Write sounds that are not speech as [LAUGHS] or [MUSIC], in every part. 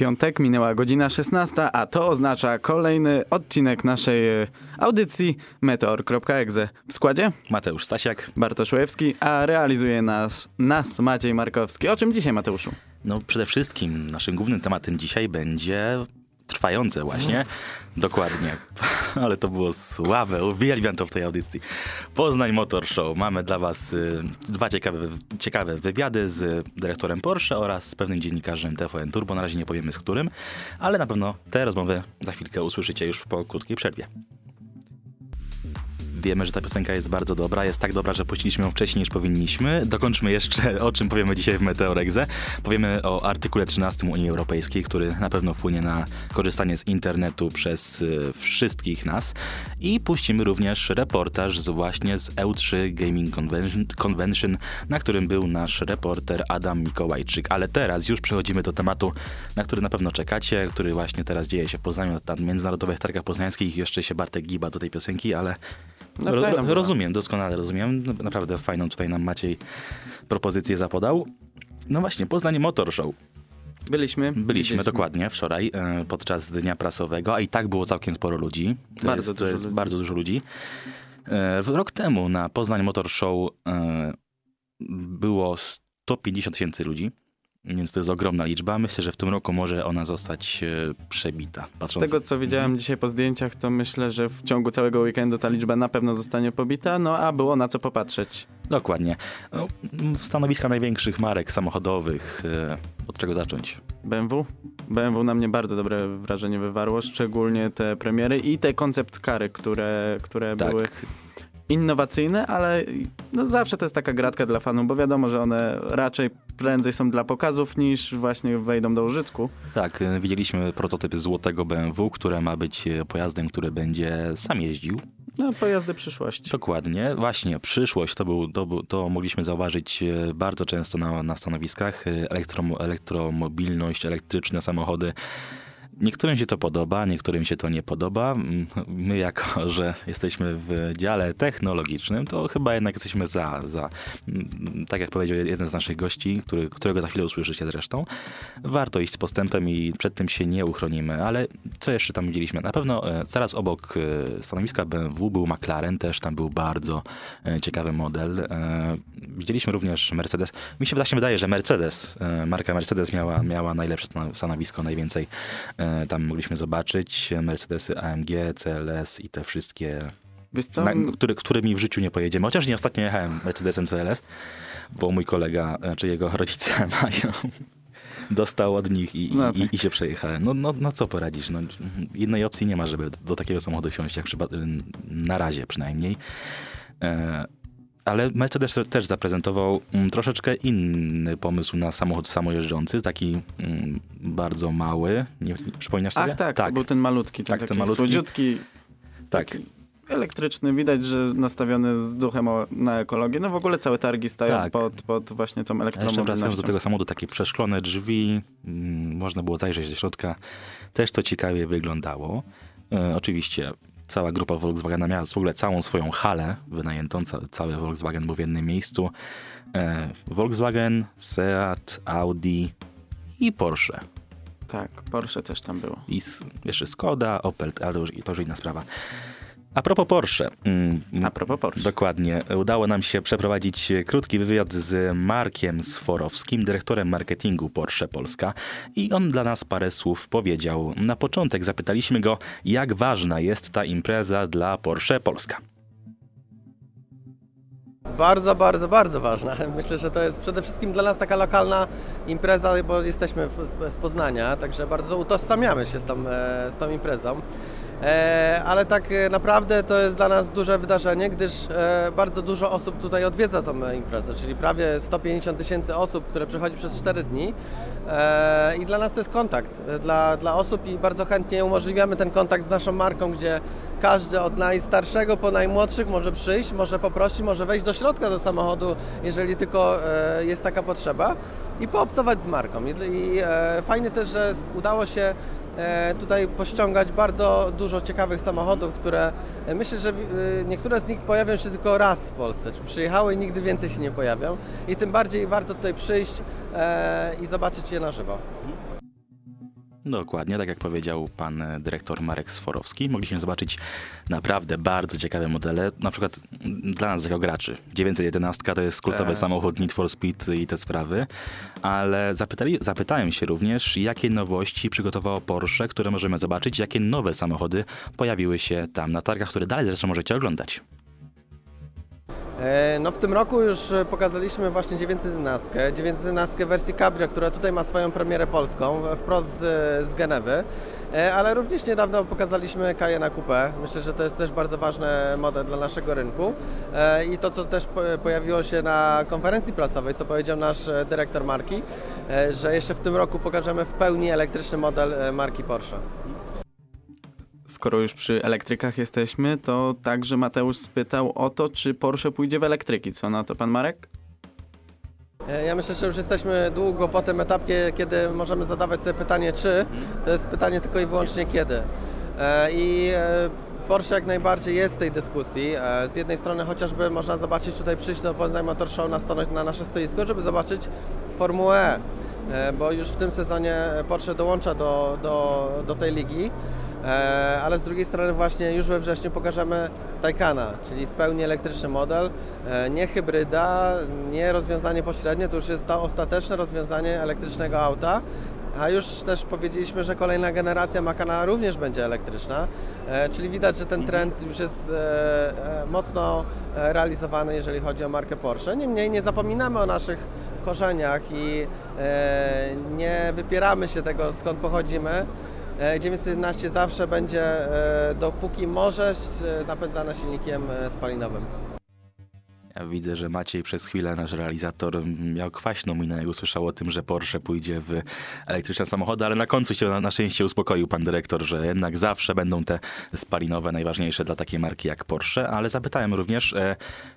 piątek, minęła godzina 16, a to oznacza kolejny odcinek naszej e, audycji meteor.exe. W składzie Mateusz Stasiak. Bartosz Łewski, a realizuje nas, nas Maciej Markowski. O czym dzisiaj, Mateuszu? No przede wszystkim naszym głównym tematem dzisiaj będzie trwające właśnie. Dokładnie. [LAUGHS] Ale to było słabe. Uwielbiam to w tej audycji. Poznań Motor Show. Mamy dla was y, dwa ciekawe, ciekawe wywiady z dyrektorem Porsche oraz z pewnym dziennikarzem TVN Turbo. Na razie nie powiemy z którym, ale na pewno te rozmowy za chwilkę usłyszycie już po krótkiej przerwie. Wiemy, że ta piosenka jest bardzo dobra, jest tak dobra, że puściliśmy ją wcześniej niż powinniśmy. Dokończmy jeszcze, [LAUGHS] o czym powiemy dzisiaj w Meteoregze. Powiemy o artykule 13 Unii Europejskiej, który na pewno wpłynie na korzystanie z internetu przez y, wszystkich nas. I puścimy również reportaż z właśnie z EU3 Gaming Convention, Convention, na którym był nasz reporter Adam Mikołajczyk. Ale teraz już przechodzimy do tematu, na który na pewno czekacie, który właśnie teraz dzieje się w Poznaniu, na międzynarodowych targach poznańskich. Jeszcze się Bartek giba do tej piosenki, ale no, ro, ro, rozumiem, doskonale rozumiem. No, naprawdę fajną tutaj nam Maciej propozycję zapodał. No właśnie, Poznań Motor Show. Byliśmy. Byliśmy, dokładnie, wczoraj e, podczas dnia prasowego, a i tak było całkiem sporo ludzi. To bardzo jest, dużo to jest ludzi. bardzo dużo ludzi. E, rok temu na Poznań Motor Show e, było 150 tysięcy ludzi. Więc to jest ogromna liczba. Myślę, że w tym roku może ona zostać e, przebita. Z tego, co widziałem mhm. dzisiaj po zdjęciach, to myślę, że w ciągu całego weekendu ta liczba na pewno zostanie pobita, no a było na co popatrzeć. Dokładnie. No, stanowiska największych marek samochodowych. E, od czego zacząć? BMW. BMW na mnie bardzo dobre wrażenie wywarło, szczególnie te premiery i te koncept kary, które, które tak. były innowacyjne, ale no zawsze to jest taka gratka dla fanów, bo wiadomo, że one raczej prędzej są dla pokazów niż właśnie wejdą do użytku. Tak, e, widzieliśmy prototyp złotego BMW, które ma być e, pojazdem, który będzie sam jeździł. No, pojazdy przyszłości. Dokładnie. Właśnie, przyszłość to, był, to, to mogliśmy zauważyć e, bardzo często na, na stanowiskach. Elektro, elektromobilność, elektryczne samochody Niektórym się to podoba, niektórym się to nie podoba. My, jako [LAUGHS] że jesteśmy w dziale technologicznym, to chyba jednak jesteśmy za. za tak jak powiedział jeden z naszych gości, który, którego za chwilę usłyszycie zresztą, warto iść z postępem i przed tym się nie uchronimy. Ale co jeszcze tam widzieliśmy? Na pewno e, zaraz obok e, stanowiska BMW był McLaren, też tam był bardzo e, ciekawy model. Widzieliśmy również Mercedes. Mi się właśnie wydaje, że Mercedes, marka Mercedes miała, miała najlepsze stanowisko, najwięcej tam mogliśmy zobaczyć Mercedesy AMG, CLS i te wszystkie, na, który, którymi w życiu nie pojedziemy. Chociaż nie ostatnio jechałem Mercedesem CLS, bo mój kolega, znaczy jego rodzice [LAUGHS] mają dostał od nich i, no tak. i, i, się przejechałem. No, no, no co poradzisz? No, innej opcji nie ma, żeby do takiego samochodu wsiąść, jak na razie przynajmniej. E, ale Mercedes też zaprezentował mm, troszeczkę inny pomysł na samochód samojeżdżący, taki mm, bardzo mały. Nie, przypominasz sobie? Ach tak, tak. był ten malutki, ten tak, ten malutki. słodziutki. Tak. Elektryczny, widać, że nastawiony z duchem na ekologię. No w ogóle całe targi stają tak. pod, pod właśnie tą elektromobilnością. Jeszcze wracając do tego samochodu, takie przeszklone drzwi, mm, można było zajrzeć do środka. Też to ciekawie wyglądało. E, oczywiście cała grupa Volkswagena miała w ogóle całą swoją halę wynajętą, ca cały Volkswagen był w jednym miejscu. E, Volkswagen, Seat, Audi i Porsche. Tak, Porsche też tam było. I jeszcze Skoda, Opel, ale to już, to już inna sprawa. A propos Porsche. Mm, A propos Porsche. Dokładnie. Udało nam się przeprowadzić krótki wywiad z Markiem Sforowskim, dyrektorem marketingu Porsche Polska. I on dla nas parę słów powiedział. Na początek zapytaliśmy go, jak ważna jest ta impreza dla Porsche Polska. Bardzo, bardzo, bardzo ważna. [LAUGHS] Myślę, że to jest przede wszystkim dla nas taka lokalna impreza, bo jesteśmy z Poznania, także bardzo utożsamiamy się z tą, e, z tą imprezą. E, ale tak e, naprawdę to jest dla nas duże wydarzenie, gdyż e, bardzo dużo osób tutaj odwiedza tą imprezę, czyli prawie 150 tysięcy osób, które przechodzi przez 4 dni. I dla nas to jest kontakt dla, dla osób i bardzo chętnie umożliwiamy ten kontakt z naszą marką, gdzie każdy od najstarszego po najmłodszych może przyjść, może poprosić, może wejść do środka do samochodu, jeżeli tylko jest taka potrzeba i poobcować z marką. I, i fajnie też, że udało się tutaj pościągać bardzo dużo ciekawych samochodów, które e, myślę, że e, niektóre z nich pojawią się tylko raz w Polsce. Przyjechały i nigdy więcej się nie pojawią. I tym bardziej warto tutaj przyjść e, i zobaczyć je na żywo. Dokładnie, tak jak powiedział pan e, dyrektor Marek Sforowski, mogliśmy zobaczyć naprawdę bardzo ciekawe modele, na przykład dla nas jako graczy. 911 to jest kultowy tak. samochód Need for Speed i te sprawy, ale zapytali, zapytałem się również, jakie nowości przygotowało Porsche, które możemy zobaczyć, jakie nowe samochody pojawiły się tam na targach, które dalej zresztą możecie oglądać. E, no w tym roku już e, pokazaliśmy właśnie 911, 911 wersji Cabrio, która tutaj ma swoją premierę polską, wprost z, z Genewy, e, ale również niedawno pokazaliśmy Cayenne Coupe. Myślę, że to jest też bardzo ważny model dla naszego rynku. I to, co też pojawiło się na konferencji prasowej, co powiedział nasz dyrektor marki, że jeszcze w tym roku pokażemy w pełni elektryczny model marki Porsche skoro już przy elektrykach jesteśmy, to także Mateusz spytał o to, czy Porsche pójdzie w elektryki. Co na to pan Marek? E, ja myślę, że już jesteśmy długo po tym etapie, kiedy możemy zadawać sobie pytanie czy. To jest pytanie tylko i wyłącznie kiedy. E, I e, Porsche jak najbardziej jest w tej dyskusji. Z jednej strony chociażby można zobaczyć tutaj przyjść do Poznań Motor Show na, na nasze stoisko, żeby zobaczyć Formułę E, bo już w tym sezonie Porsche dołącza do, do, do tej ligi. E, ale z drugiej strony właśnie już we wrześniu pokażemy Taycana, czyli w pełni elektryczny model, e, nie hybryda, nie rozwiązanie pośrednie, to już jest to ostateczne rozwiązanie elektrycznego auta. A już też powiedzieliśmy, że kolejna generacja Macana również będzie elektryczna, e, czyli widać, że ten trend już jest mocno realizowany, jeżeli chodzi o markę Porsche. Niemniej nie zapominamy o naszych korzeniach i nie wypieramy się tego, skąd pochodzimy. 911 e, zawsze będzie, e, dopóki możesz, e, napędzane silnikiem spalinowym. Ja widzę, że Maciej przez chwilę, nasz realizator, miał kwaśną minę, jak usłyszał o tym, że Porsche pójdzie w elektryczne samochody, ale na końcu się na, na szczęście uspokoił pan dyrektor, że jednak zawsze będą te spalinowe najważniejsze dla takiej marki jak Porsche, ale zapytałem również,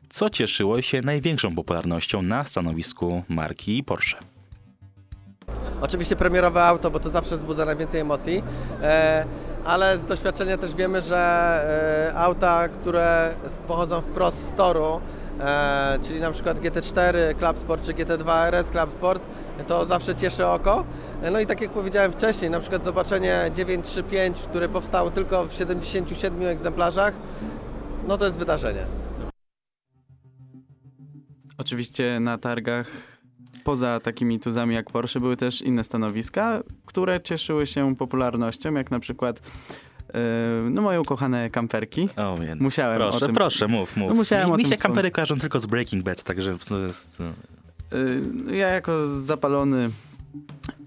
co cieszyło się największą popularnością na stanowisku marki Porsche. Oczywiście premierowe auto, bo to zawsze wzbudza najwięcej emocji, e, ale z doświadczenia też wiemy, że e, auta, które pochodzą wprost z toru, e, czyli na przykład GT4 Club Sport czy GT2 RS Club Sport, to zawsze cieszy oko. No i tak jak powiedziałem wcześniej, na przykład zobaczenie 935, które powstało tylko w 77 egzemplarzach, no to jest wydarzenie. Oczywiście na targach poza takimi tuzami jak Porsche były też inne stanowiska, które cieszyły się popularnością, jak na przykład yy, no moje ukochane kamperki. O, musiałem proszę, tym... Proszę, mów, mów. No, musiałem mi, mi się kampery kojarzą tylko z Breaking Bad, także to jest... Yy, ja jako zapalony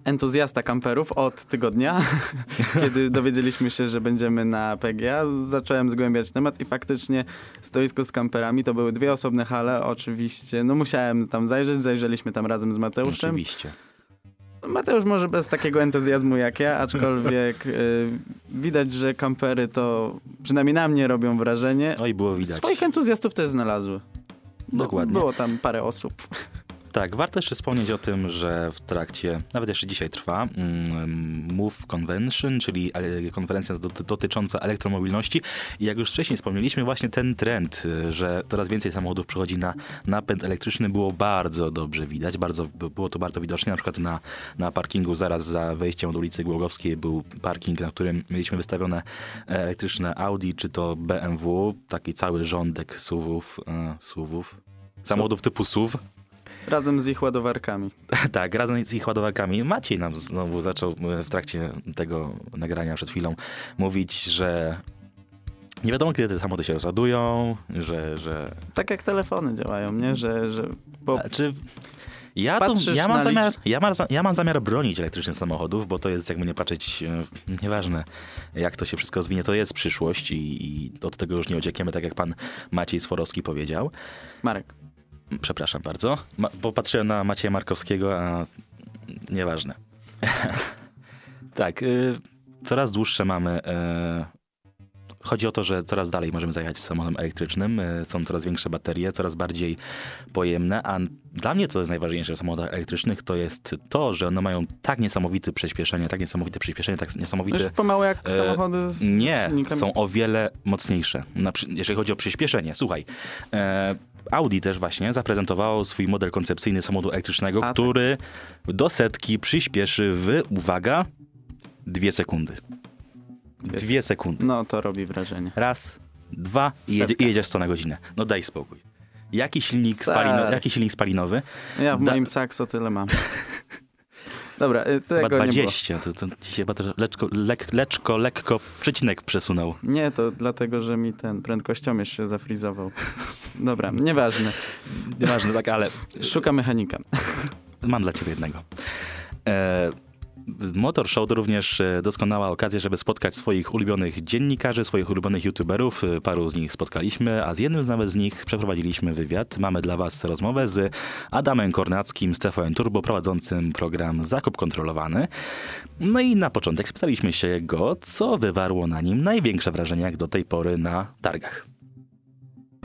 entuzjasta kamperów od tygodnia, [LAUGHS] kiedy dowiedzieliśmy się, że będziemy na PGA, zacząłem zgłębiać temat i faktycznie stoisko z kamperami to były dwie osobne hale, oczywiście, no musiałem tam zajrzeć, zajrzeliśmy tam razem z Mateuszem. Oczywiście. Mateusz może bez takiego entuzjazmu jak ja, aczkolwiek y, widać, że kampery to przynajmniej na mnie robią wrażenie. Oj, było widać. Swoich entuzjastów też znalazły. Dokładnie. Było tam parę osób. Tak, warto jeszcze wspomnieć o tym, że w trakcie, nawet jeszcze dzisiaj trwa, mm, Move Convention, czyli konferencja dotycząca elektromobilności. I jak już wcześniej wspomnieliśmy, właśnie ten trend, y, że coraz więcej samochodów przechodzi na napęd elektryczny, było bardzo dobrze widać. Bardzo, było to bardzo widoczne. Na przykład na, na parkingu zaraz za wejściem od ulicy Głogowskiej był parking, na którym mieliśmy wystawione e, elektryczne Audi, czy to BMW, taki cały rządek SUVów, e, SUVów samochodów typu SUV, Razem z ich ładowarkami. [LAUGHS] tak, razem z ich ładowarkami. Maciej nam znowu zaczął e, w trakcie tego nagrania przed chwilą mówić, że nie wiadomo, kiedy te samochody się rozładują, że, że... Tak jak telefony działają, nie? Że, że bo... Czy... Ja, to, ja, mam zamiar, ja, mam, ja mam zamiar bronić elektrycznych samochodów, bo to jest, jakby nie patrzeć, e, nieważne jak to się wszystko rozwinie, to jest przyszłość i, i od tego już nie uciekniemy, tak jak pan Maciej Sforowski powiedział. Marek. Przepraszam bardzo, Ma, bo patrzyłem na Macieja Markowskiego, a nieważne. [LAUGHS] tak, y, coraz dłuższe mamy y, Chodzi o to, że coraz dalej możemy zajechać z samochodem elektrycznym, y, są coraz większe baterie, coraz bardziej pojemne, a dla mnie to jest najważniejsze w samochodach elektrycznych, to jest to, że one mają tak niesamowite przyspieszenie, tak niesamowite przyspieszenie, tak niesamowite... Już pomału jak e, samochody z Nie, są o wiele mocniejsze, jeżeli chodzi o przyspieszenie. Słuchaj, e, Audi też właśnie zaprezentowało swój model koncepcyjny samochodu elektrycznego, A, tak. który tak. do setki przyspieszy w, uwaga, Dwie sekundy. Dwie sekundy. No to robi wrażenie. Raz, dwa i, jedzie, i jedziesz 100 na godzinę. No daj spokój. Jaki silnik, spalino, jaki silnik spalinowy? Ja w da... moim Saxo tyle mam. [LAUGHS] Dobra, y, tego chyba 20, nie było. to, to dzisiaj chyba leczko, lek, leczko, lekko przecinek przesunął. Nie, to dlatego, że mi ten prędkościomierz się zafrizował. Dobra, nieważne. Nieważne, tak, ale... Szuka mechanika. Mam dla ciebie jednego. E Motor Show to również e, doskonała okazja, żeby spotkać swoich ulubionych dziennikarzy, swoich ulubionych youtuberów. E, paru z nich spotkaliśmy, a z jednym z nawet z nich przeprowadziliśmy wywiad. Mamy dla was rozmowę z Adamem Kornackim z TVN Turbo, prowadzącym program Zakup Kontrolowany. No i na początek spytaliśmy się go, co wywarło na nim największe wrażenie jak do tej pory na targach.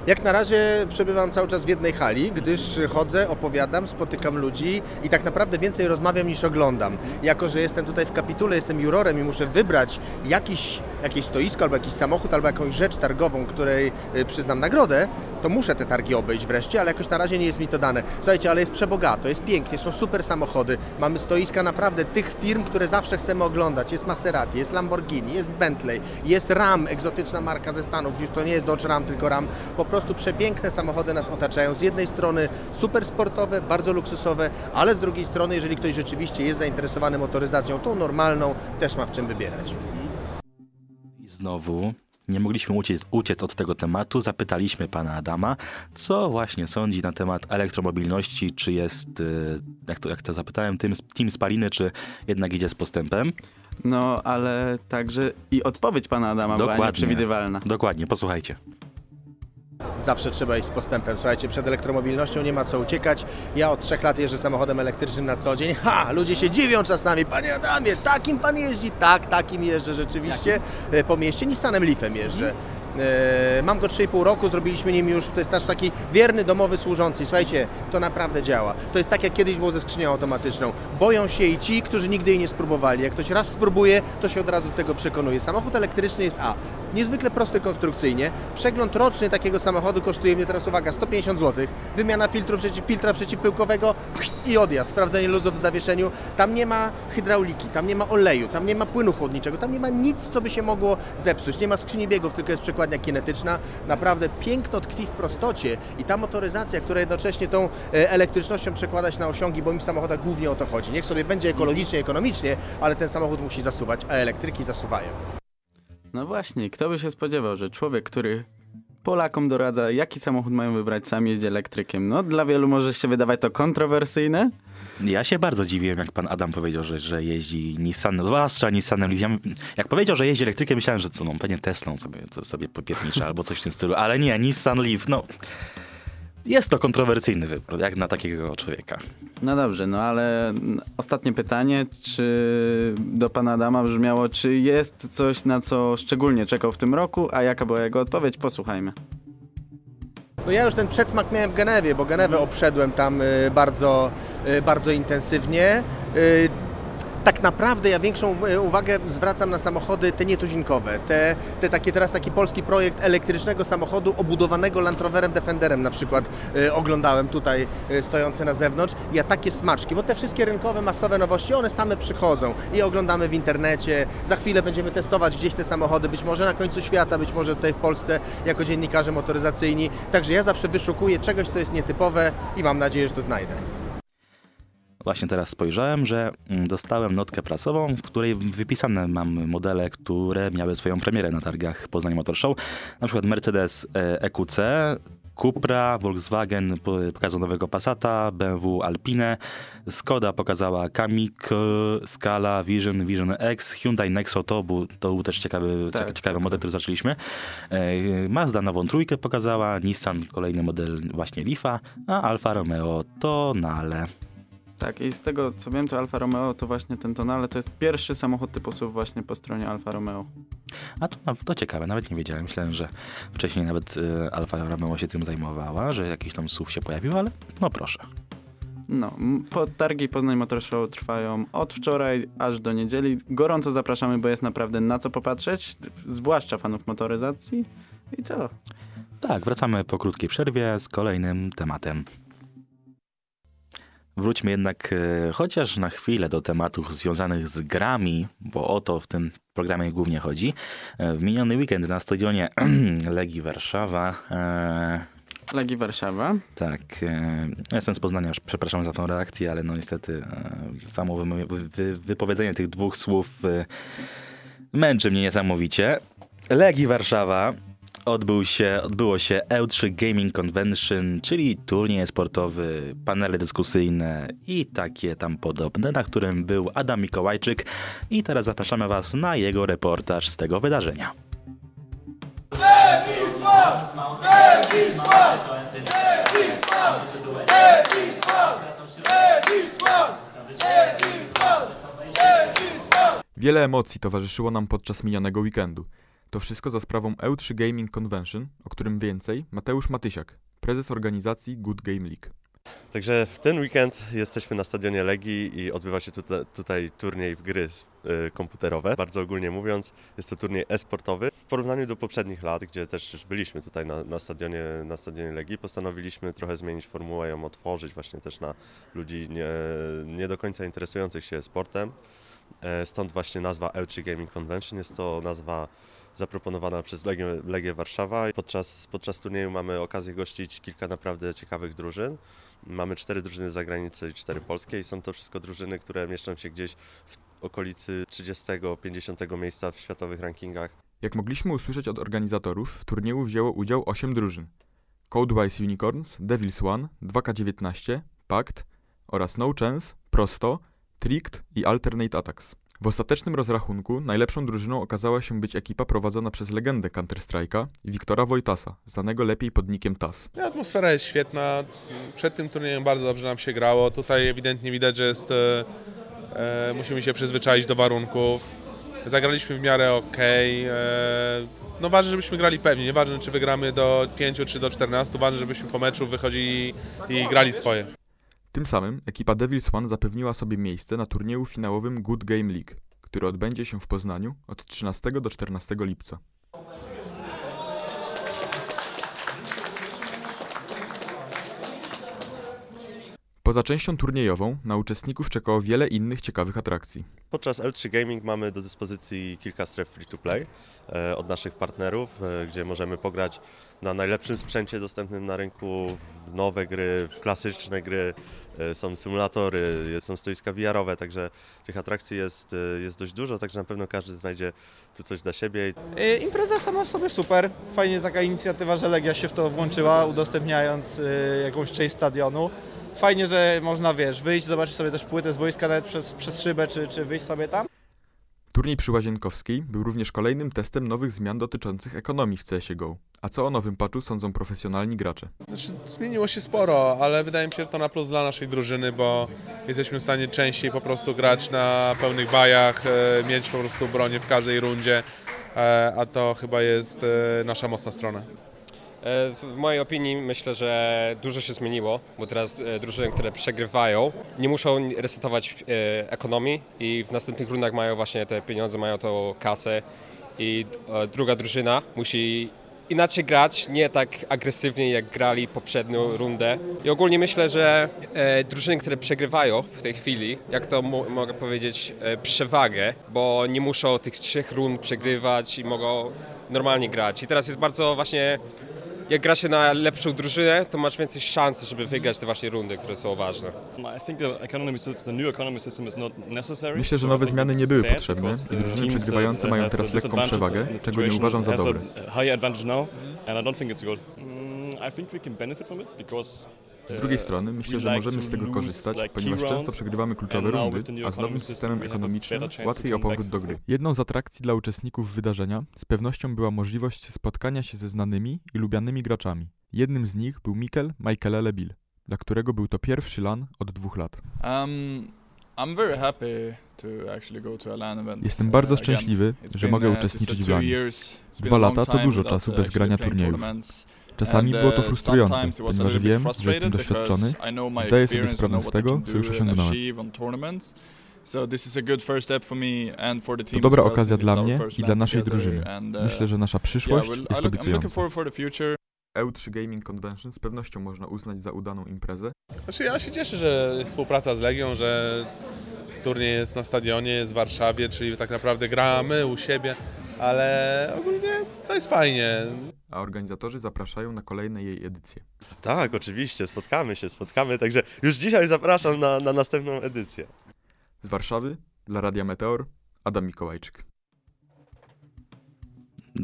Jak na razie przebywam cały czas w jednej hali, gdyż chodzę, opowiadam, spotykam ludzi i tak naprawdę więcej rozmawiam niż oglądam. Jako, że jestem tutaj w kapitule, jestem jurorem i muszę wybrać jakiś, jakieś stoisko albo jakiś samochód albo jakąś rzecz targową, której y, przyznam nagrodę, to muszę te targi obejść wreszcie, ale jakoś na razie nie jest mi to dane. Słuchajcie, ale jest przebogato, jest pięknie, są super samochody, mamy stoiska naprawdę tych firm, które zawsze chcemy oglądać. Jest Maserati, jest Lamborghini, jest Bentley, jest Ram, egzotyczna marka ze Stanów, już to nie jest Dodge Ram, tylko Ram. Po prostu przepiękne samochody nas otaczają. Z jednej strony super sportowe, bardzo luksusowe, ale z drugiej strony, jeżeli ktoś rzeczywiście jest zainteresowany motoryzacją, tą normalną, też ma w czym wybierać. Znowu nie mogliśmy uciec, uciec, od tego tematu. Zapytaliśmy pana Adama, co właśnie sądzi na temat elektromobilności, czy jest, y, jak to, jak to zapytałem, tym, team spaliny, czy jednak idzie z postępem. No, ale także i odpowiedź pana Adama Dokładnie. była nieprzewidywalna. Dokładnie, posłuchajcie. Zawsze trzeba iść z postępem. Słuchajcie, przed elektromobilnością nie ma co uciekać. Ja od trzech lat jeżdżę samochodem elektrycznym na co dzień. Ha! Ludzie się dziwią czasami. Panie Adamie, takim pan jeździ? Tak, takim jeżdżę rzeczywiście. Jakim? Po mieście Nissanem Leafem jeżdżę. E, mam go 3,5 roku, zrobiliśmy nim już, to jest nasz taki wierny domowy służący. Słuchajcie, to naprawdę działa. To jest tak jak kiedyś było ze skrzynią automatyczną. Boją się i ci, którzy nigdy jej nie spróbowali. Jak ktoś raz spróbuje, to się od razu do tego przekonuje. Samochód elektryczny jest A. Niezwykle prosty konstrukcyjnie. Przegląd roczny takiego samochodu kosztuje mnie teraz, uwaga, 150 zł. Wymiana filtru przeciw, filtra przeciwpyłkowego i odjazd. Sprawdzenie luzów w zawieszeniu. Tam nie ma hydrauliki, tam nie ma oleju, tam nie ma płynu chłodniczego, tam nie ma nic, co by się mogło zepsuć. Nie ma skrzyni biegów, tylko jest przykład przekładnia kinetyczna. Naprawdę piękno tkwi w prostocie i ta motoryzacja, która jednocześnie tą e, elektrycznością przekłada się na osiągi, bo mi w samochodach głównie o to chodzi. Niech sobie będzie ekologicznie, ekonomicznie, ale ten samochód musi zasuwać, a elektryki zasuwają. No właśnie, kto by się spodziewał, że człowiek, który Polakom doradza, jaki samochód mają wybrać, sam jeździ elektrykiem. No, dla wielu może się wydawać to kontrowersyjne. Ja się bardzo dziwiłem, jak pan Adam powiedział, że, że jeździ Nissan, zwłaszcza Nissanem Leaf. Jak powiedział, że jeździ elektrykiem, myślałem, że co, no, pewnie Teslą sobie, sobie popiernicza albo coś w tym stylu, ale nie, Nissan Leaf, no... Jest to kontrowersyjny wybór, jak na takiego człowieka. No dobrze, no ale ostatnie pytanie, czy do pana Adama brzmiało, czy jest coś, na co szczególnie czekał w tym roku, a jaka była jego odpowiedź? Posłuchajmy. No ja już ten przedsmak miałem w Genewie, bo Genewę obszedłem tam y, bardzo, y, bardzo intensywnie. Tak naprawdę ja większą e, uwagę zwracam na samochody te nietuzinkowe, te, te takie teraz taki polski projekt elektrycznego samochodu obudowanego Land Roverem Defenderem na przykład y, oglądałem tutaj y, stojące na zewnątrz. Ja takie smaczki, bo te wszystkie rynkowe, masowe nowości, one same przychodzą i oglądamy w internecie. Za chwilę będziemy testować gdzieś te samochody, być może na końcu świata, być może tutaj w Polsce jako dziennikarze motoryzacyjni. Także ja zawsze wyszukuję czegoś, co jest nietypowe i mam nadzieję, że to znajdę. Właśnie teraz spojrzałem, że mm, dostałem notkę prasową, w której wypisane mam modele, które miały swoją premierę na targach Poznań Motor Show. Na przykład Mercedes EQC, e Cupra, Volkswagen pokazał nowego Passata, BMW Alpine, Skoda pokazała Kamiq, Scala, Vision, Vision X, Hyundai Nexo to był, to był też ciekawy, tak, ciekawy tak, model, który zaczęliśmy. E, Mazda nową trójkę pokazała, Nissan kolejny model właśnie Leafa, a Alfa Romeo to Nale. Tak, i z tego co wiem, to Alfa Romeo to właśnie ten Tonale to jest pierwszy samochód typu SUV właśnie po stronie Alfa Romeo. A to, to ciekawe, nawet nie wiedziałem. Myślałem, że wcześniej nawet y, Alfa Romeo się tym zajmowała, że jakiś tam SUV się pojawił, ale no proszę. No, po targi Poznań Motor Show trwają od wczoraj aż do niedzieli. Gorąco zapraszamy, bo jest naprawdę na co popatrzeć, zwłaszcza fanów motoryzacji. I co? Tak, wracamy po krótkiej przerwie z kolejnym tematem. Wróćmy jednak e, chociaż na chwilę do tematów związanych z grami, bo o to w tym programie głównie chodzi. E, w miniony weekend na stadionie [CLEARS THROAT] Legii Warszawa. E, Legii Warszawa. Tak. Jestem z Poznania, przepraszam za tą reakcję, ale no niestety samo wy, wy, wypowiedzenie tych dwóch słów męczy mnie niesamowicie. Legii Warszawa odbył się, odbyło się E3 Gaming Convention, czyli turniej sportowy, panele dyskusyjne i takie tam podobne, na którym był Adam Mikołajczyk i teraz zapraszamy Was na jego reportaż z tego wydarzenia. Wiele emocji towarzyszyło nam podczas minionego weekendu. To wszystko za sprawą E3 Gaming Convention, o którym więcej Mateusz Matysiak, prezes organizacji Good Game League. Także w ten weekend jesteśmy na stadionie Legii i odbywa się tutaj, tutaj turniej w gry y, komputerowe. Bardzo ogólnie mówiąc, jest to turniej e-sportowy. W porównaniu do poprzednich lat, gdzie też już byliśmy tutaj na, na, stadionie, na stadionie Legii, postanowiliśmy trochę zmienić formułę, ją otworzyć właśnie też na ludzi nie, nie do końca interesujących się sportem. E, stąd właśnie nazwa E3 Gaming Convention. Jest to nazwa zaproponowana przez Legię, Legię Warszawa. Podczas, podczas turnieju mamy okazję gościć kilka naprawdę ciekawych drużyn. Mamy cztery drużyny z zagranicy i cztery polskie i są to wszystko drużyny, które mieszczą się gdzieś w okolicy 30-50 miejsca w światowych rankingach. Jak mogliśmy usłyszeć od organizatorów, w turnieju wzięło udział 8 drużyn. Codewise Unicorns, Devils One, 2K19, Pact oraz No Chance, Prosto, Tricked i Alternate Attacks. W ostatecznym rozrachunku najlepszą drużyną okazała się być ekipa prowadzona przez legendę Counter-Strike'a, Wiktora Wojtasa, znanego lepiej pod nikiem TAS. Atmosfera jest świetna. Przed tym turniejem bardzo dobrze nam się grało. Tutaj ewidentnie widać, że jest, e, e musimy się przyzwyczaić do warunków. Zagraliśmy w miarę ok. E, no ważne, żebyśmy grali pewnie. Nieważne, czy wygramy do 5 czy do 14. Ważne, żebyśmy po meczu wychodzili i grali swoje. Tym samym ekipa Devils One zapewniła sobie miejsce na turnieju finałowym Good Game League, który odbędzie się w Poznaniu od 13 do 14 lipca. Poza częścią turniejową na uczestników czekało wiele innych ciekawych atrakcji. Podczas L3 Gaming mamy do dyspozycji kilka stref free-to-play e, od naszych partnerów, e, gdzie możemy pograć na najlepszym sprzęcie dostępnym na rynku w nowe gry, w klasyczne gry, e, są symulatory, są stoiska VR-owe, także tych atrakcji jest, jest dość dużo, także na pewno każdy znajdzie tu coś dla siebie. Impreza sama w sobie super, fajnie taka inicjatywa, że Legia się w to włączyła, udostępniając jakąś część stadionu fajnie, że można, wiesz, wyjść, zobaczyć sobie też płytę z boiska nawet przez, przez szybę, czy, czy wyjść sobie tam. Turniej przy Łazienkowskiej był również kolejnym testem nowych zmian dotyczących ekonomii w CSGO. A co o nowym patchu sądzą profesjonalni gracze? Znaczy, zmieniło się sporo, ale wydaje mi się, że to na plus dla naszej drużyny, bo jesteśmy w stanie częściej po prostu grać na pełnych bajach, e, mieć po prostu bronię w każdej rundzie, e, a to chyba jest e, nasza mocna strona. E, w mojej opinii myślę, że dużo się zmieniło, bo teraz e, drużyny, które przegrywają, nie muszą resetować e, ekonomii i w następnych rundach mają właśnie te pieniądze, mają tą kasę i druga drużyna musi inaczej grać, nie tak agresywnie jak grali poprzednią rundę. I ogólnie myślę, że drużyny, które przegrywają w tej chwili, jak to mogę powiedzieć, przewagę, bo nie muszą tych trzech rund przegrywać i mogą normalnie grać. I teraz jest bardzo właśnie jak gra się na lepszą drużynę, to masz więcej szans, żeby wygrać te właśnie rundy, które są ważne. Myślę, że nowe zmiany nie były potrzebne i drużyny przegrywające mają teraz lekką przewagę, czego nie uważam za dobre. Z drugiej strony myślę, że możemy z tego korzystać, ponieważ często przegrywamy kluczowe rundy, a z nowym systemem ekonomicznym łatwiej o powrót do gry. Jedną z atrakcji dla uczestników wydarzenia z pewnością była możliwość spotkania się ze znanymi i lubianymi graczami. Jednym z nich był Mikkel Michael Bill, dla którego był to pierwszy LAN od dwóch lat. Um, Jestem bardzo uh, szczęśliwy, że mogę uh, uczestniczyć w LANie. Dwa lata to dużo czasu bez grania turniejów. Czasami było to uh, frustrujące, ponieważ wiem, że jestem doświadczony zdaję sobie sprawę z tego, co już osiągnąłem. To dobra okazja dla mnie i dla naszej drużyny. Myślę, że nasza przyszłość jest obiecująca. EU3 Gaming Convention z pewnością można uznać za udaną imprezę. Znaczy ja się cieszę, że jest współpraca z Legią, że turniej jest na stadionie, jest w Warszawie, czyli tak naprawdę gramy u siebie, ale ogólnie to jest fajnie. A organizatorzy zapraszają na kolejne jej edycje. Tak, oczywiście, spotkamy się, spotkamy, także już dzisiaj zapraszam na, na następną edycję. Z Warszawy dla Radia Meteor Adam Mikołajczyk.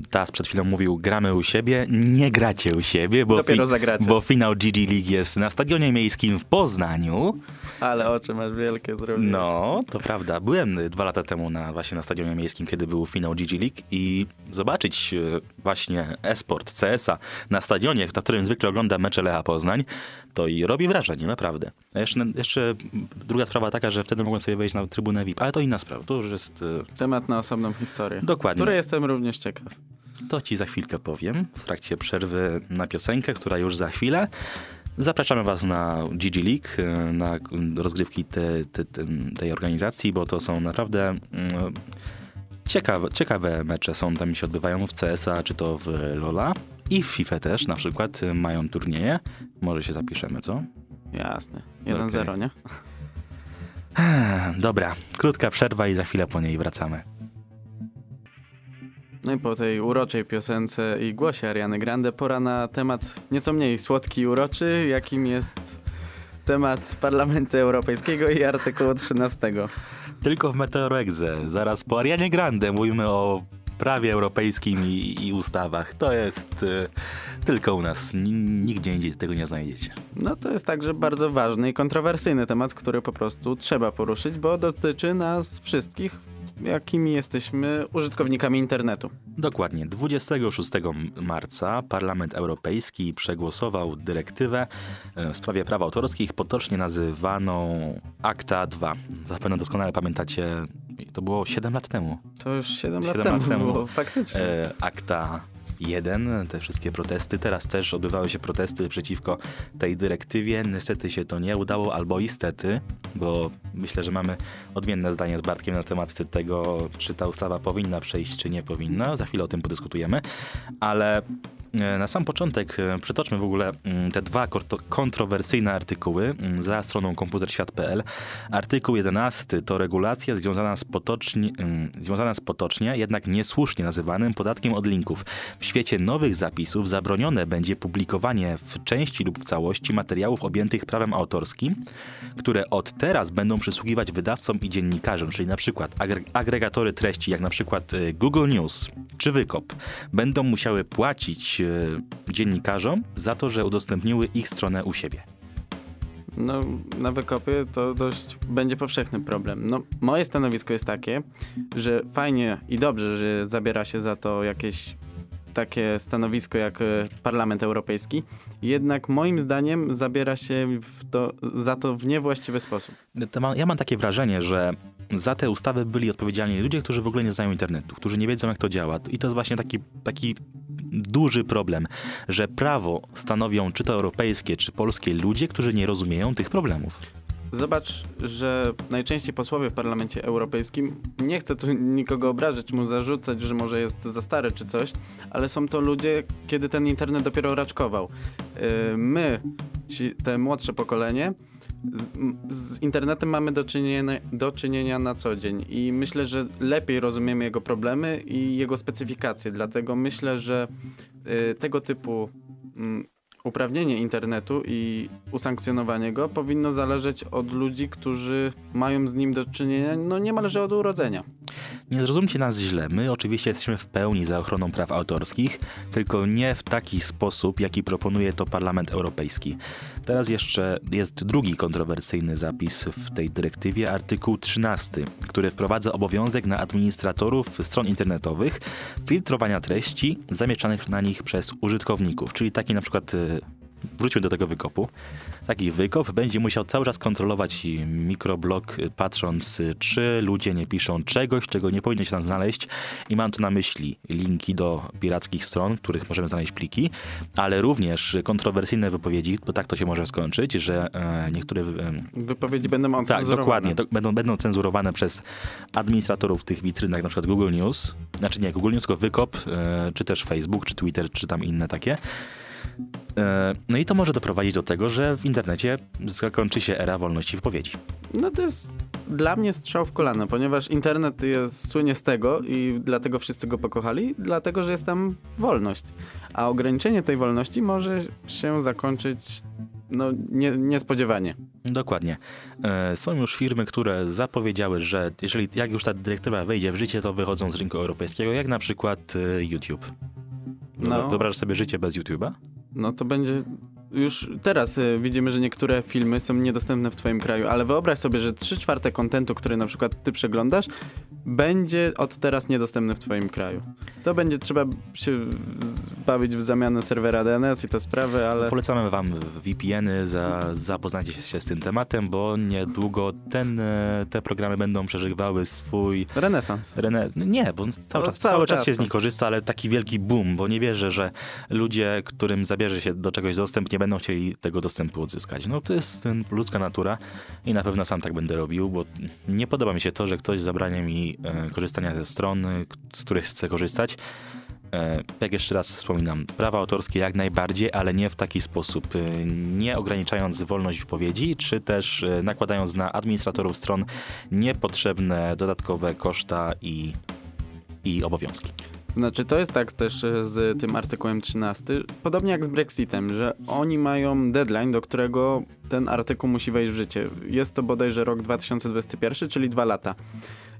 Tas przed chwilą mówił, gramy u siebie. Nie gracie u siebie, bo, Dopiero zagracie. bo finał GG League jest na Stadionie Miejskim w Poznaniu. Ale oczy masz wielkie zrobić. No, to prawda. Byłem dwa lata temu na, właśnie na Stadionie Miejskim, kiedy był finał GG League i zobaczyć e, właśnie esport CS-a na stadionie, na którym zwykle ogląda mecze Lecha Poznań, to i robi wrażenie, naprawdę. A jeszcze, jeszcze druga sprawa taka, że wtedy mogłem sobie wejść na trybunę VIP, ale to inna sprawa. To już jest... e, Temat na osobną historię. Dokładnie. Której jestem również ciekaw. To ci za chwilkę powiem, w trakcie przerwy na piosenkę, która już za chwilę. Zapraszamy Was na GG League, e, na rozgrywki te, te, te, tej organizacji, bo to są naprawdę mm, ciekawe, ciekawe mecze. Są tam się odbywają w CS-a, czy to w LoL'a i w FIFA też na przykład e, mają turnieje. Może się zapiszemy, co? Jasne. 1-0, Okej. nie? Dobra, krótka przerwa i za chwilę po niej wracamy. No i po tej uroczej piosence i głosie Ariany Grande pora na temat nieco mniej słodki i uroczy, jakim jest temat Parlamentu Europejskiego i artykułu 13. Tylko w Meteorexe, zaraz po Arianie Grande mówimy o prawie europejskim i, i ustawach. To jest e, tylko u nas. N- nigdzie indziej tego nie znajdziecie. No to jest także bardzo ważny i kontrowersyjny temat, który po prostu trzeba poruszyć, bo dotyczy nas wszystkich, jakimi jesteśmy użytkownikami internetu. Dokładnie. 26 marca Parlament Europejski przegłosował dyrektywę e, w sprawie praw autorskich, potocznie nazywaną ACTA 2. Zapewne doskonale pamiętacie, to było 7 lat temu. To już 7 lat Siedem temu, lat temu. było, faktycznie. e, akta 1, te wszystkie protesty. Teraz też odbywały się protesty przeciwko tej dyrektywie. Niestety się to nie udało, albo istety, bo myślę, że mamy odmienne zdanie z Bartkiem na temat tego, czy ta ustawa powinna przejść, czy nie powinna. Za chwilę o tym podyskutujemy, ale na sam początek e, przytoczmy w ogóle mm, te dwa kontrowersyjne artykuły mm, za stroną komputerświat.pl. Artykuł 11 to regulacja związana z, potocznie, mm, związana z potocznie, jednak niesłusznie nazywanym podatkiem od linków. W świecie nowych zapisów zabronione będzie publikowanie w części lub w całości materiałów objętych prawem autorskim, które od teraz będą przysługiwać wydawcom i dziennikarzom, czyli na przykład agre- agregatory treści, jak na przykład e, Google News czy Wykop, będą musiały płacić dziennikarzom za to, że udostępniły ich stronę u siebie. No, na wykopie to dość będzie powszechny problem. No, moje stanowisko jest takie, że fajnie i dobrze, że zabiera się za to jakieś takie stanowisko jak e, Parlament Europejski, jednak moim zdaniem zabiera się to, za to w niewłaściwy sposób. Ja mam takie wrażenie, że za te ustawy byli odpowiedzialni ludzie, którzy w ogóle nie znają internetu, którzy nie wiedzą, jak to działa. I to jest właśnie taki, taki duży problem, że prawo stanowią czy to europejskie, czy polskie ludzie, którzy nie rozumieją tych problemów. Zobacz, że najczęściej posłowie w Parlamencie Europejskim, nie chcę tu nikogo obrażać, mu zarzucać, że może jest za stary czy coś, ale są to ludzie, kiedy ten internet dopiero raczkował. Yy, My, ci, te młodsze pokolenie, z, z internetem mamy do czynienia, do czynienia na co dzień i myślę, że lepiej rozumiemy jego problemy i jego specyfikacje, dlatego myślę, że y, tego typu mm, uprawnienie internetu i usankcjonowanie go powinno zależeć od ludzi, którzy mają z nim do czynienia no niemalże od urodzenia. Nie zrozumcie nas źle, my oczywiście jesteśmy w pełni za ochroną praw autorskich, tylko nie w taki sposób, jaki proponuje to Parlament Europejski. Teraz jeszcze jest drugi kontrowersyjny zapis w tej dyrektywie, artykuł 13, który wprowadza obowiązek na administratorów stron internetowych filtrowania treści zamieszczanych na nich przez użytkowników, czyli taki na przykład e, Wróćmy do tego wykopu. Taki wykop będzie musiał cały czas kontrolować mikroblog, y, patrząc, czy ludzie nie piszą czegoś, czego nie powinno się tam znaleźć. I mam tu na myśli linki do pirackich stron, w których możemy znaleźć pliki, ale również kontrowersyjne wypowiedzi, bo tak to się może skończyć, że e, niektóre. E, Wypowiedzi będą tak, dokładnie. To będą, będą cenzurowane przez administratorów tych witrynek, na przykład Google News. Znaczy nie Google News, tylko Wykop, e, czy też Facebook, czy Twitter, czy tam inne takie. E, no i to może doprowadzić do tego, że w internecie zakończy się era wolności wypowiedzi. No to jest dla mnie strzał w kolano, ponieważ internet jest, słynie z tego i dlatego wszyscy go pokochali, dlatego, że jest tam wolność. A ograniczenie tej wolności może się zakończyć no, nie, niespodziewanie. Dokładnie. E, są już firmy, które zapowiedziały, że jeżeli jak już ta dyrektywa wejdzie w życie, to wychodzą z rynku europejskiego, jak na przykład e, YouTube. No. Wyobrażasz sobie życie bez YouTube'a? No to będzie już teraz y, widzimy, że niektóre filmy są niedostępne w twoim kraju, ale wyobraź sobie, że 3 czwarte kontentu, który na przykład ty przeglądasz, będzie od teraz niedostępny w twoim kraju. To będzie trzeba się bawić w zamianę serwera DNS i te sprawy, ale... Polecamy wam VPN-y, za, zapoznajcie się z tym tematem, bo niedługo ten, e, te programy będą przeżywały swój... Renesans. Rene... Nie, bo cały, czas, cały, cały czas się z nich korzysta, ale taki wielki boom, bo nie wierzę, że ludzie, którym zabierze się do czegoś dostęp, nie będą chcieli tego dostępu odzyskać. No to jest ludzka natura i na pewno sam tak będę robił, bo nie podoba mi się to, że ktoś zabrania mi E, korzystania ze stron, z których chcę korzystać. E, jak jeszcze raz wspominam, prawa autorskie jak najbardziej, ale nie w taki sposób, e, nie ograniczając wolność wypowiedzi, czy też nakładając na administratorów stron niepotrzebne dodatkowe koszta i, i obowiązki. Znaczy, to jest tak też z tym artykułem 13, podobnie jak z Brexitem, że oni mają deadline, do którego ten artykuł musi wejść w życie. Jest to bodajże rok 2021, czyli dwa lata.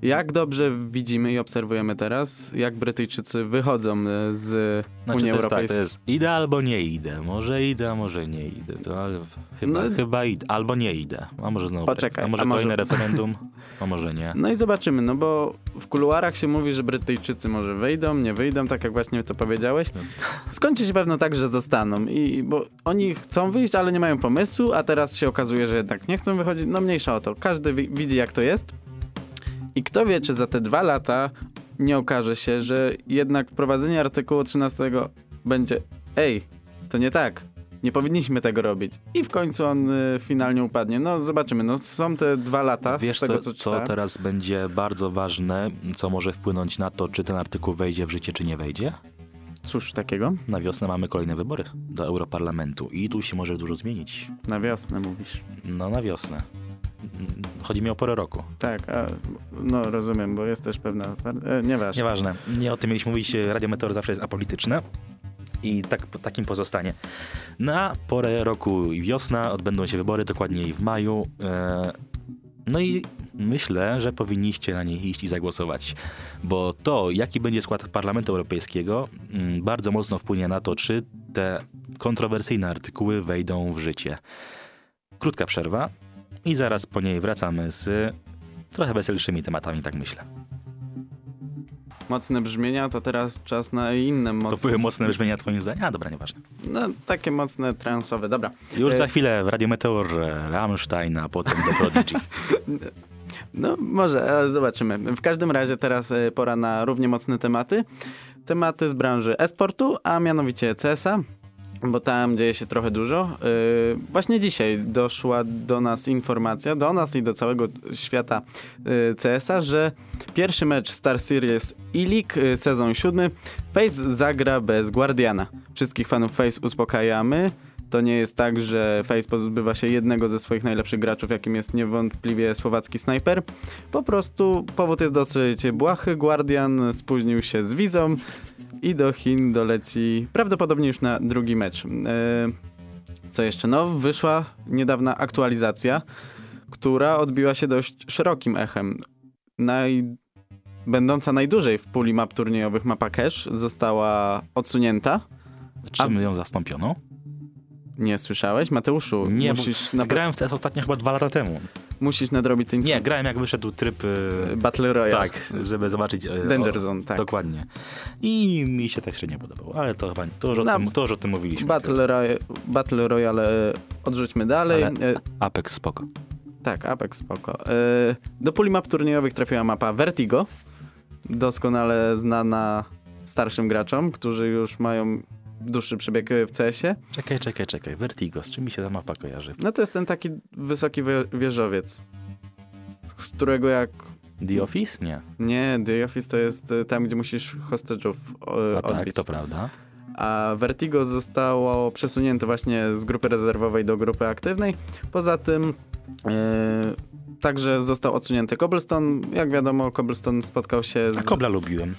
Jak dobrze widzimy i obserwujemy teraz, jak Brytyjczycy wychodzą e, z znaczy, Unii Europejskiej. Tak, to jest idę albo nie idę. Może idę, a może nie idę. To ale chyba, no, chyba idę. Albo nie idę. A może znowu Poczekaj, a może a kolejne może... referendum, a może nie. No i zobaczymy, no bo w kuluarach się mówi, że Brytyjczycy może wyjdą, nie wyjdą, tak jak właśnie to powiedziałeś. No. Skończy się pewno tak, że zostaną. I bo oni chcą wyjść, ale nie mają pomysłu, a teraz się okazuje, że jednak nie chcą wychodzić. No mniejsza o to. Każdy widzi jak to jest. I kto wie, czy za te dwa lata nie okaże się, że jednak wprowadzenie artykułu 13 będzie ej, to nie tak. Nie powinniśmy tego robić. I w końcu on y, finalnie upadnie. No zobaczymy. No są te dwa lata Wiesz, tego, co, co, co teraz będzie bardzo ważne, co może wpłynąć na to, czy ten artykuł wejdzie w życie, czy nie wejdzie? Cóż takiego? Na wiosnę mamy kolejne wybory do Europarlamentu i tu się może dużo zmienić. Na wiosnę mówisz? No na wiosnę. Chodzi mi o porę roku. Tak, a, no rozumiem, bo jest też pewna... E, nieważne. Nieważne. Nie o tym mieliśmy mówić. Radio Meteor zawsze jest apolityczne i tak, takim pozostanie. Na porę roku i wiosna odbędą się wybory, dokładniej w maju. E, no i myślę, że powinniście na nie iść i zagłosować, bo to, jaki będzie skład Parlamentu Europejskiego, mm, bardzo mocno wpłynie na to, czy te kontrowersyjne artykuły wejdą w życie. Krótka przerwa, i zaraz po niej wracamy z trochę weselszymi tematami, tak myślę. Mocne brzmienia, to teraz czas na inne mocne... To były mocne brzmienia twoim zdaniem? A, dobra, nieważne. No, takie mocne, transowe, dobra. Już za e, chwilę w Radio Meteor e, Rammstein, a potem The Prodigy. [LAUGHS] No, może, zobaczymy. W każdym razie teraz e, pora na równie mocne tematy. Tematy z branży esportu, a mianowicie CS-a bo tam dzieje się trochę dużo. Yy, właśnie dzisiaj doszła do nas informacja, do nas i do całego świata yy, CS-a, że pierwszy mecz Star Series e-League, yy, sezon siódmy, Face zagra bez Guardiana. Wszystkich fanów Face uspokajamy. To nie jest tak, że Face pozbywa się jednego ze swoich najlepszych graczów, jakim jest niewątpliwie słowacki snajper. Po prostu powód jest dosyć błahy. Guardian spóźnił się z wizą i do Chin doleci prawdopodobnie już na drugi mecz. E, co jeszcze? No, wyszła niedawna aktualizacja, która odbiła się dość szerokim echem. Naj... Będąca najdłużej w puli map turniejowych mapa Cache została odsunięta. Czym a... ją zastąpiono? Nie słyszałeś? Mateuszu, nie, musisz... Na... grałem w CS ostatnio chyba dwa lata temu. Musisz nadrobić ten... Nie, grałem jak wyszedł tryb... Y, Battle Royale. Tak, żeby zobaczyć... Y, Danger Zone, tak. Dokładnie. I mi się tak średnio podobało, ale to chyba to już, o, tym, to już o tym mówiliśmy. Battle, Roy Battle Royale odrzućmy dalej. Ale Apex spoko. Tak, Apex spoko. Do puli map turniejowych trafiła mapa Vertigo. Doskonale znana starszym graczom, którzy już mają dłuższy przebieg w CS-ie. Czekaj, czekaj, czekaj. Vertigo, z czym mi się ta mapa kojarzy? No to jest ten taki wysoki wieżowiec, którego jak... The Office? Nie. Nie, The Office to jest e, tam, gdzie musisz hostage'ów odbić. tak, to prawda. a Vertigo zostało przesunięte właśnie z grupy rezerwowej do grupy aktywnej. Poza tym yy, także został odsunięty Cobblestone. Jak wiadomo, Cobblestone spotkał się z... A Kobla lubiłem.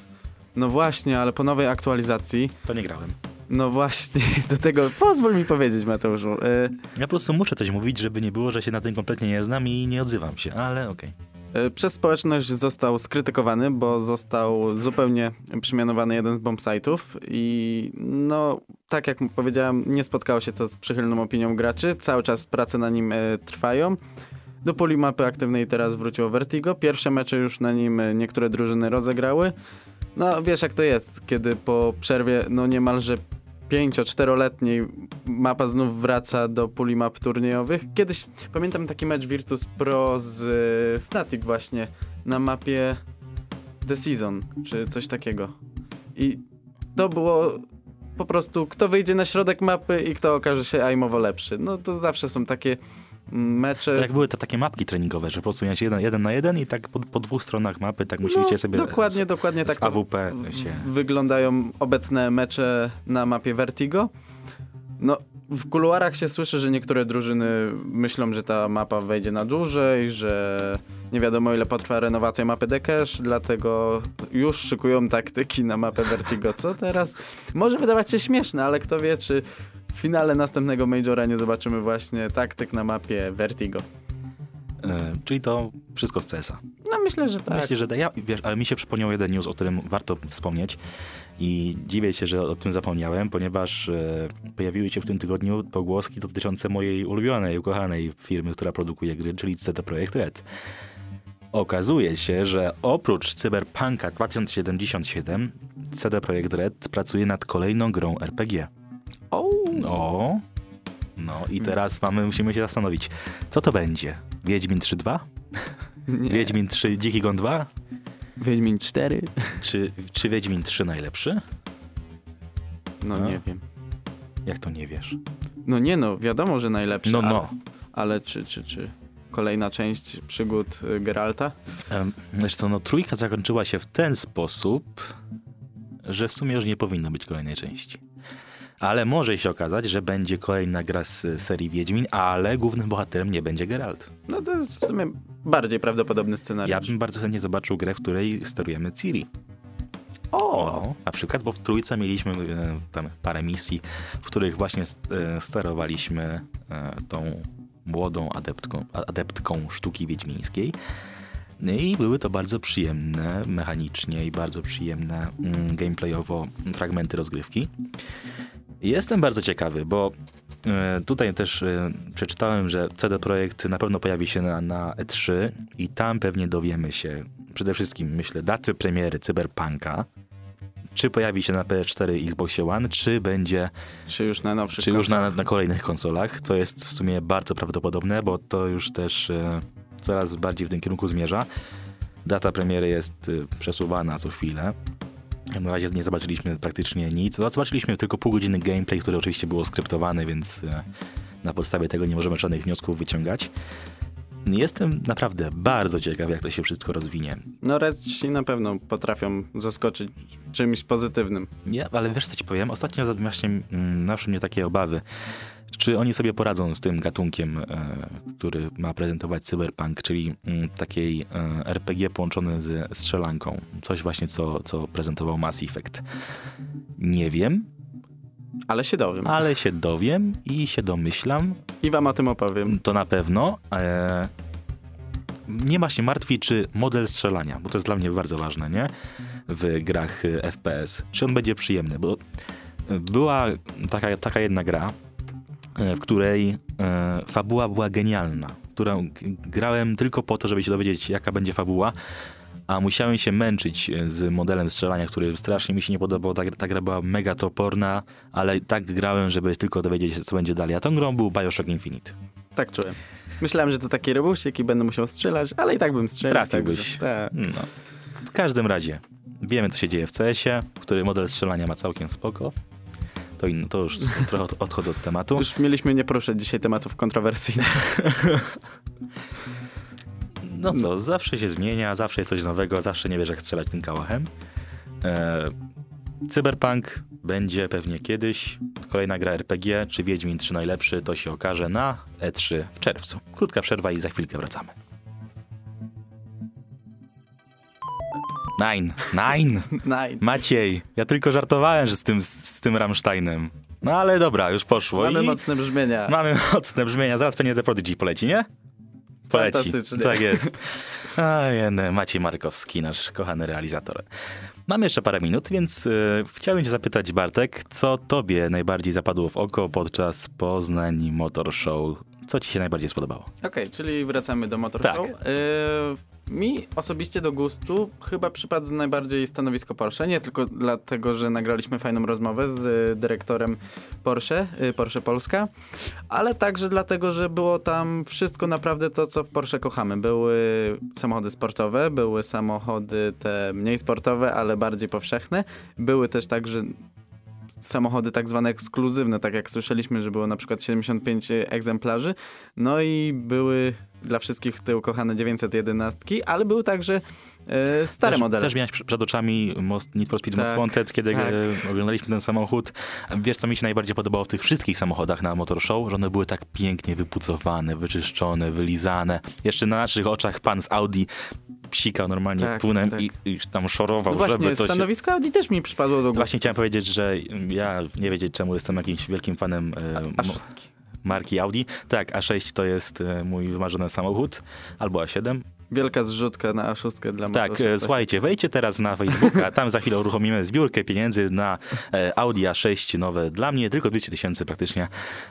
No właśnie, ale po nowej aktualizacji... To nie grałem. No właśnie, [LAUGHS] do tego pozwól mi powiedzieć, Mateuszu. Yy, ja po prostu muszę coś mówić, żeby nie było, że się na tym kompletnie nie znam i nie odzywam się, ale okej. Okay. Przez społeczność został skrytykowany, bo został zupełnie przemianowany jeden z bombsite'ów i no, tak jak powiedziałem, nie spotkało się to z przychylną opinią graczy. Cały czas prace na nim e, trwają. Do puli mapy aktywnej teraz wróciło Vertigo. Pierwsze mecze już na nim e, niektóre drużyny rozegrały. No wiesz jak to jest, kiedy po przerwie no niemalże 5-4-letniej mapa znów wraca do puli map turniejowych. Kiedyś pamiętam taki mecz Virtus Pro z y, Fnatic właśnie na mapie The Season, czy coś takiego. I to było po prostu kto wyjdzie na środek mapy i kto okaże się aimowo lepszy. No to zawsze są takie mecze. To jak były te takie mapki treningowe, że po prostu miałeś jeden, jeden na jeden i tak po, po dwóch stronach mapy tak musieliście no, sobie dokładnie, z, dokładnie tak AWP się... wyglądają obecne mecze na mapie Vertigo. No, w kuluarach się słyszy, że niektóre drużyny myślą, że ta mapa wejdzie na dłużej, że nie wiadomo ile potrwa renowacja mapy Decash, dlatego już szykują taktyki na mapę Vertigo. Co teraz może wydawać się śmieszne, ale kto wie, czy w finale następnego Majora nie zobaczymy właśnie taktyk na mapie Vertigo. E, czyli to wszystko z CS-a. No myślę, że tak. Myślę, że ja, wiesz, ale mi się przypomniał jeden news, o którym warto wspomnieć i dziwię się, że o tym zapomniałem, ponieważ e, pojawiły się w tym tygodniu pogłoski dotyczące mojej ulubionej, ukochanej firmy, która produkuje gry, czyli CD Projekt Red. Okazuje się, że oprócz Cyberpunka 2077 CD Projekt Red pracuje nad kolejną grą RPG. O. No. No i teraz mamy, musimy się zastanowić, co to będzie? Wiedźmin 3.2? [LAUGHS] Nie. Wiedźmin 3 Dziki Gon 2? Wiedźmin 4? Czy, czy Wiedźmin 3 najlepszy? No, no, nie wiem. Jak to nie wiesz? No nie no, wiadomo, że najlepszy. No, no. Ale, ale czy, czy, czy kolejna część przygód y, Geralta? Wiesz co, no trójka zakończyła się w ten sposób, że w sumie już nie powinno być kolejnej części ale może się okazać, że będzie kolejna gra z serii Wiedźmin, ale głównym bohaterem nie będzie Geralt. No to jest w sumie bardziej prawdopodobny scenariusz. Ja bym bardzo chętnie zobaczył grę, w której sterujemy Ciri. O! o! Na przykład, bo w trójce mieliśmy e, tam parę misji, w których właśnie e, sterowaliśmy e, tą młodą adeptką, adeptką sztuki wiedźmińskiej. No I były to bardzo przyjemne mechanicznie i bardzo przyjemne mm, gameplayowo fragmenty rozgrywki. Jestem bardzo ciekawy, bo e, tutaj też e, przeczytałem, że CD Projekt na pewno pojawi się na, na E3 i tam pewnie dowiemy się przede wszystkim, myślę, daty premiery Cyberpunka, czy pojawi się na PS4 i Xbox One, czy będzie... Czy już na nowszych Czy już na, na, kolejnych konsolach. To jest w sumie bardzo prawdopodobne, bo to już też e, coraz bardziej w tym kierunku zmierza. Data premiery jest e, przesuwana co chwilę. Na razie nie zobaczyliśmy praktycznie nic. Zobaczyliśmy tylko pół godziny gameplay, który oczywiście było skryptowane, więc e, na podstawie tego nie możemy żadnych wniosków wyciągać. Jestem naprawdę bardzo ciekaw, jak to się wszystko rozwinie. No Redsi na pewno potrafią zaskoczyć czymś pozytywnym. Nie, ale wiesz co ci powiem? Ostatnio właśnie mm, naszły mnie takie obawy. Czy oni sobie poradzą z tym gatunkiem, e, który ma prezentować cyberpunk, czyli mm, takiej e, RPG połączone ze strzelanką? Coś właśnie, co, co prezentował Mass Effect. Nie wiem. Ale się dowiem. Ale się dowiem i się domyślam. I wam o tym opowiem. To na pewno. E, nie ma się martwić, czy model strzelania, bo to jest dla mnie bardzo ważne, nie? W grach FPS. Czy on będzie przyjemny, bo była taka, taka jedna gra, w której e, fabuła była genialna, którą grałem tylko po to, żeby się dowiedzieć, jaka będzie fabuła, a musiałem się męczyć e, z modelem strzelania, który strasznie mi się nie podobał. Ta, ta gra była mega toporna, ale tak grałem, żeby tylko dowiedzieć się, co będzie dalej. A tą grą był Bioshock Infinite. Tak czułem. Myślałem, że to taki robusik i będę musiał strzelać, ale i tak bym strzelał. Trafiłbyś. Tak. No. W każdym razie, wiemy, co się dzieje w CS-ie, który model strzelania ma całkiem spoko to, in, to już [LAUGHS] trochę odchodzę od tematu. Już mieliśmy nie poruszać dzisiaj tematów kontrowersyjnych. [LAUGHS] No co, zawsze się zmienia, zawsze jest coś nowego, zawsze nie wiesz jak strzelać tym kałachem. E, cyberpunk będzie pewnie kiedyś. Kolejna gra RPG, czy Wiedźmin 3 najlepszy, to się okaże na E3 w czerwcu. Krótka przerwa i za chwilkę wracamy. Nine, nine. [LAUGHS] Nine. Maciej, ja tylko żartowałem, że z tym, z tym Rammsteinem. No ale dobra, już poszło. Mamy i mocne brzmienia. Mamy [LAUGHS] mocne brzmienia. Zaraz pewnie The Prodigy poleci, nie? Poleci. Fantastycznie. Tak jest. A, jeden, Maciej Markowski, nasz kochany realizator. Mamy jeszcze parę minut, więc y, chciałbym cię zapytać, Bartek, co tobie najbardziej zapadło w oko podczas Poznań Motor Show? Co ci się najbardziej spodobało? Okej, czyli wracamy do Motor Tak. Show. Y, mi osobiście do gustu chyba przypadł najbardziej stanowisko Porsche, nie tylko dlatego, że nagraliśmy fajną rozmowę z y, dyrektorem Porsche, y, Porsche Polska, ale także dlatego, że było tam wszystko naprawdę to, co w Porsche kochamy. Były samochody sportowe, były samochody te mniej sportowe, ale bardziej powszechne. Były też także samochody tak zwane ekskluzywne, tak jak słyszeliśmy, że było na przykład 75 egzemplarzy. No i były dla wszystkich te ukochane 911, ale były także e, stare też, modele. Też miałeś przed oczami most, Need for Speed Most Tak, Wanted, kiedy tak. e, oglądaliśmy ten samochód. Wiesz, co mi się najbardziej podobało w tych wszystkich samochodach na Motor Show? Że one były tak pięknie wypucowane, wyczyszczone, wylizane. Jeszcze na naszych oczach pan z Audi psikał normalnie Tak, punem tak. I, i tam szorował, no właśnie, żeby to się... stanowisko Audi też mi przypadło do gustu. Właśnie chciałem powiedzieć, że ja nie wiedzieć czemu jestem jakimś wielkim fanem e, A szóstki. Marki Audi. Tak, A6 to jest e, mój wymarzony samochód, albo A7. Wielka zrzutka na A6 dla Tak, Motor 6. słuchajcie, wejdźcie teraz na Facebooka, [LAUGHS] tam za chwilę uruchomimy zbiórkę pieniędzy na e, Audi A6 nowe. Dla mnie tylko 200 tysięcy praktycznie,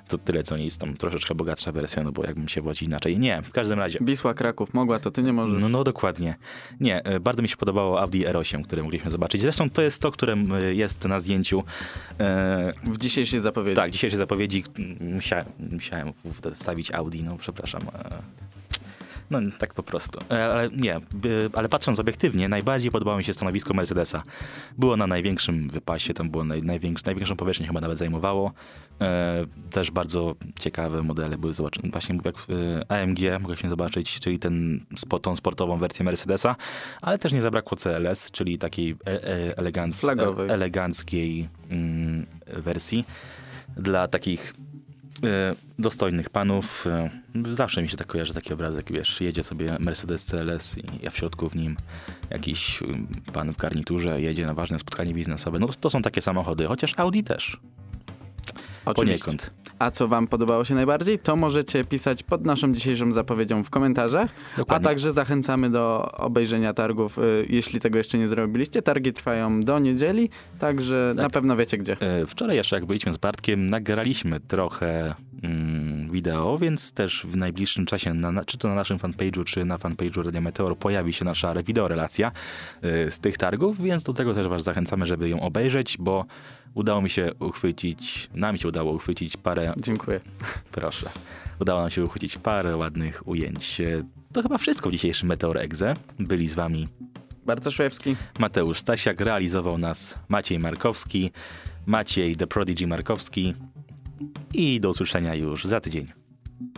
to tyle co nic, tam troszeczkę bogatsza wersja, no bo jakbym się wodził inaczej. Nie, w każdym razie. Wisła Kraków mogła, to ty nie możesz. No, no dokładnie. Nie, e, bardzo mi się podobało Audi R8, które mogliśmy zobaczyć. Zresztą to jest to, które jest na zdjęciu. E, W dzisiejszej zapowiedzi. tak, dzisiejszej zapowiedzi musiałem, musiałem wstawić Audi, no przepraszam. e, No tak po prostu. E, Ale nie, ale patrząc obiektywnie, najbardziej podobało mi się stanowisko Mercedesa. Było na największym wypasie, tam było naj, największ, największą powierzchnię chyba nawet zajmowało. E, też bardzo ciekawe modele były zobaczone. Właśnie jak e, AMG mogliśmy zobaczyć, czyli ten, tą sportową wersję Mercedesa, ale też nie zabrakło CLS, czyli takiej e, eleganc, eleganckiej mm, wersji dla takich dostojnych panów. E, zawsze mi się tak kojarzy taki obrazek, wiesz, jedzie sobie Mercedes CLS i a w środku w nim jakiś mm, pan w garniturze jedzie na ważne spotkanie biznesowe. No to są takie samochody, chociaż Audi też. Oczywiście. Poniekąd. A co wam podobało się najbardziej, to możecie pisać pod naszą dzisiejszą zapowiedzią w komentarzach. A Dokładnie. także zachęcamy do obejrzenia targów, y, jeśli tego jeszcze nie zrobiliście. Targi trwają do niedzieli, także Tak. na pewno wiecie gdzie. E, Wczoraj jeszcze jak byliśmy z Bartkiem, nagraliśmy trochę mm, wideo, więc też w najbliższym czasie, na, czy to na naszym fanpage'u, czy na fanpage'u Radio Meteor pojawi się nasza wideorelacja y, z tych targów, więc do tego też was zachęcamy, żeby ją obejrzeć, bo udało mi się uchwycić, nam się udało uchwycić parę, Dziękuję. proszę, udało nam się uchwycić parę ładnych ujęć. To chyba wszystko w dzisiejszym Meteor Exe. Byli z wami Bartoszewski. Mateusz Stasiak, realizował nas Maciej Markowski, Maciej The Prodigy Markowski i do usłyszenia już za tydzień.